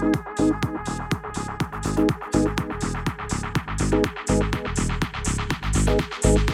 Thank you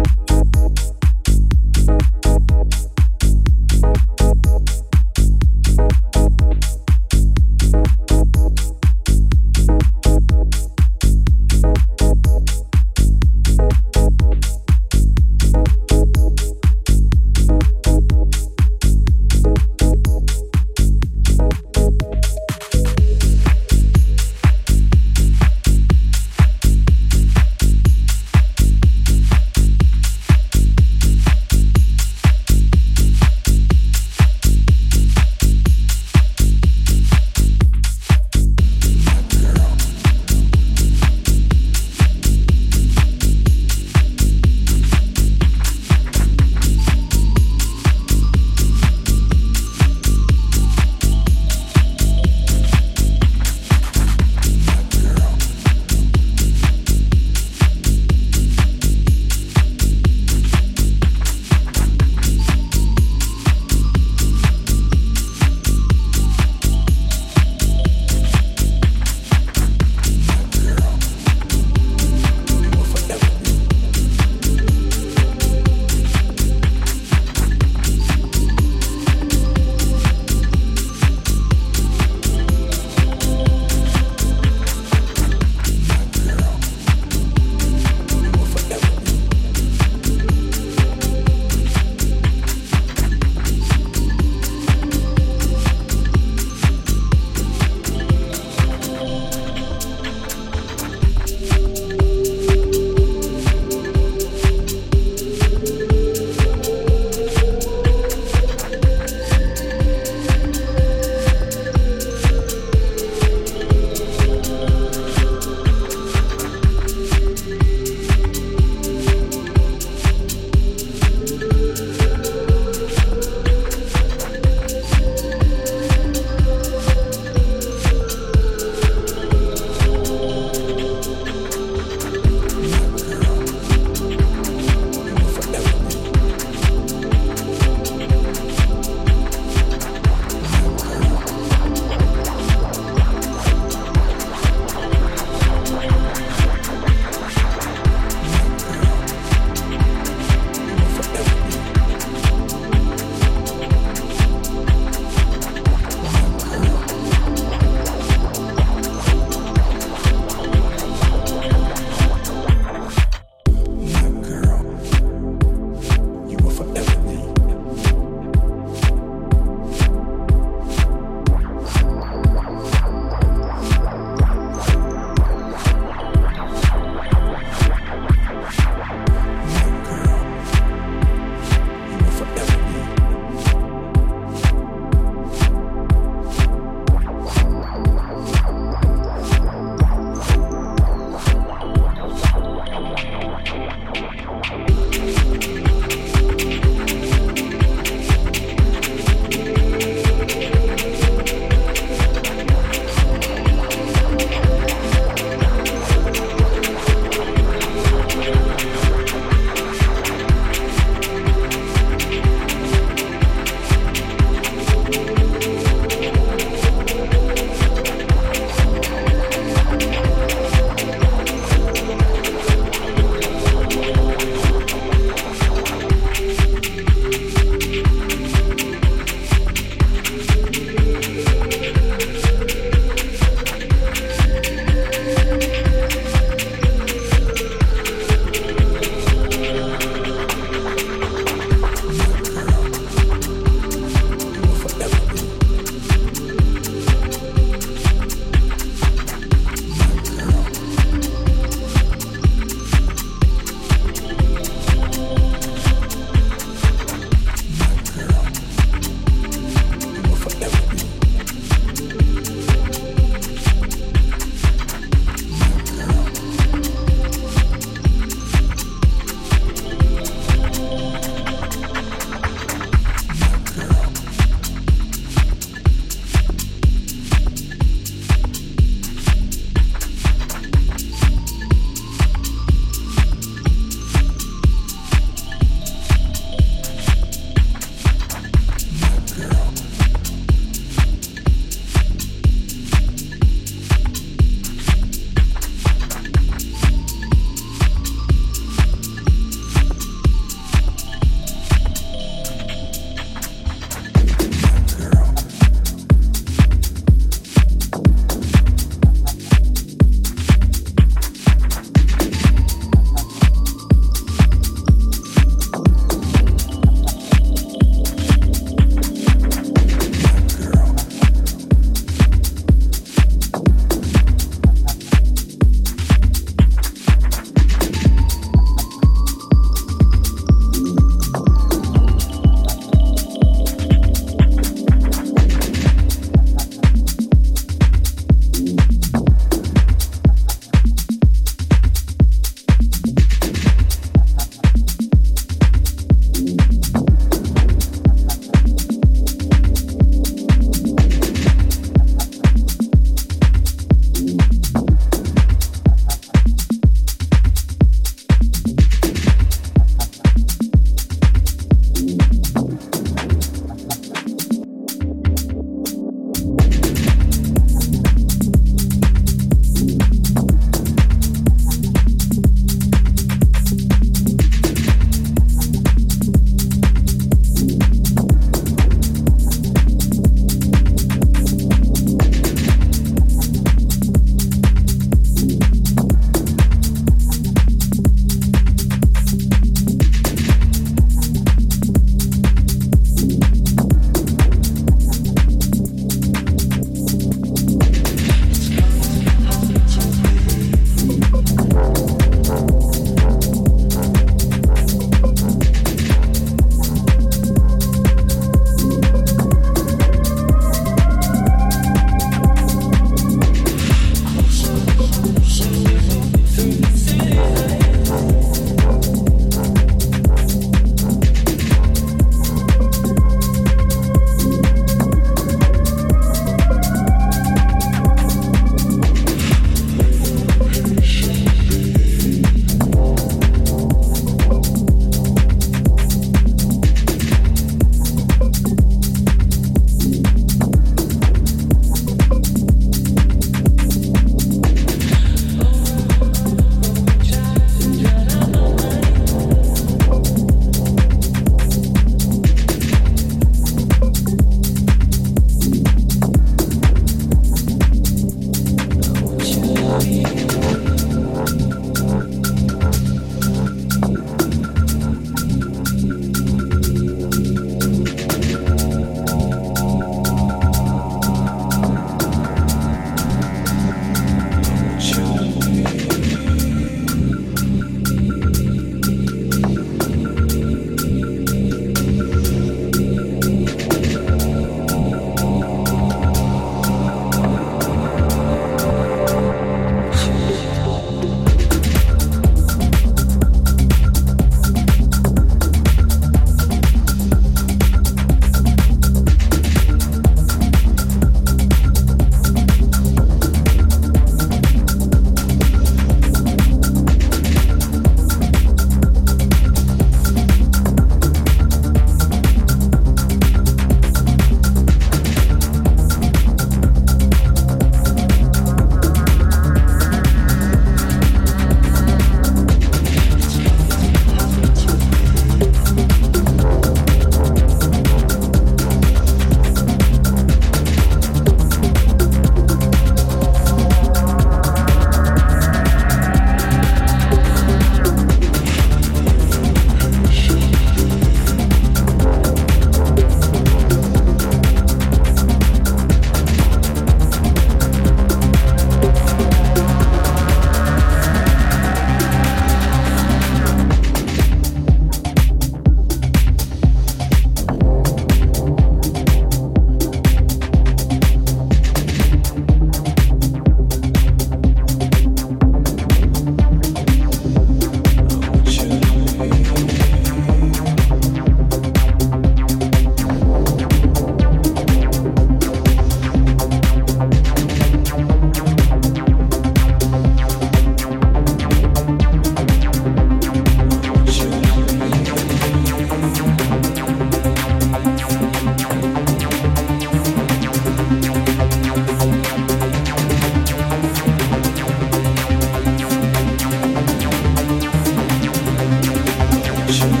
you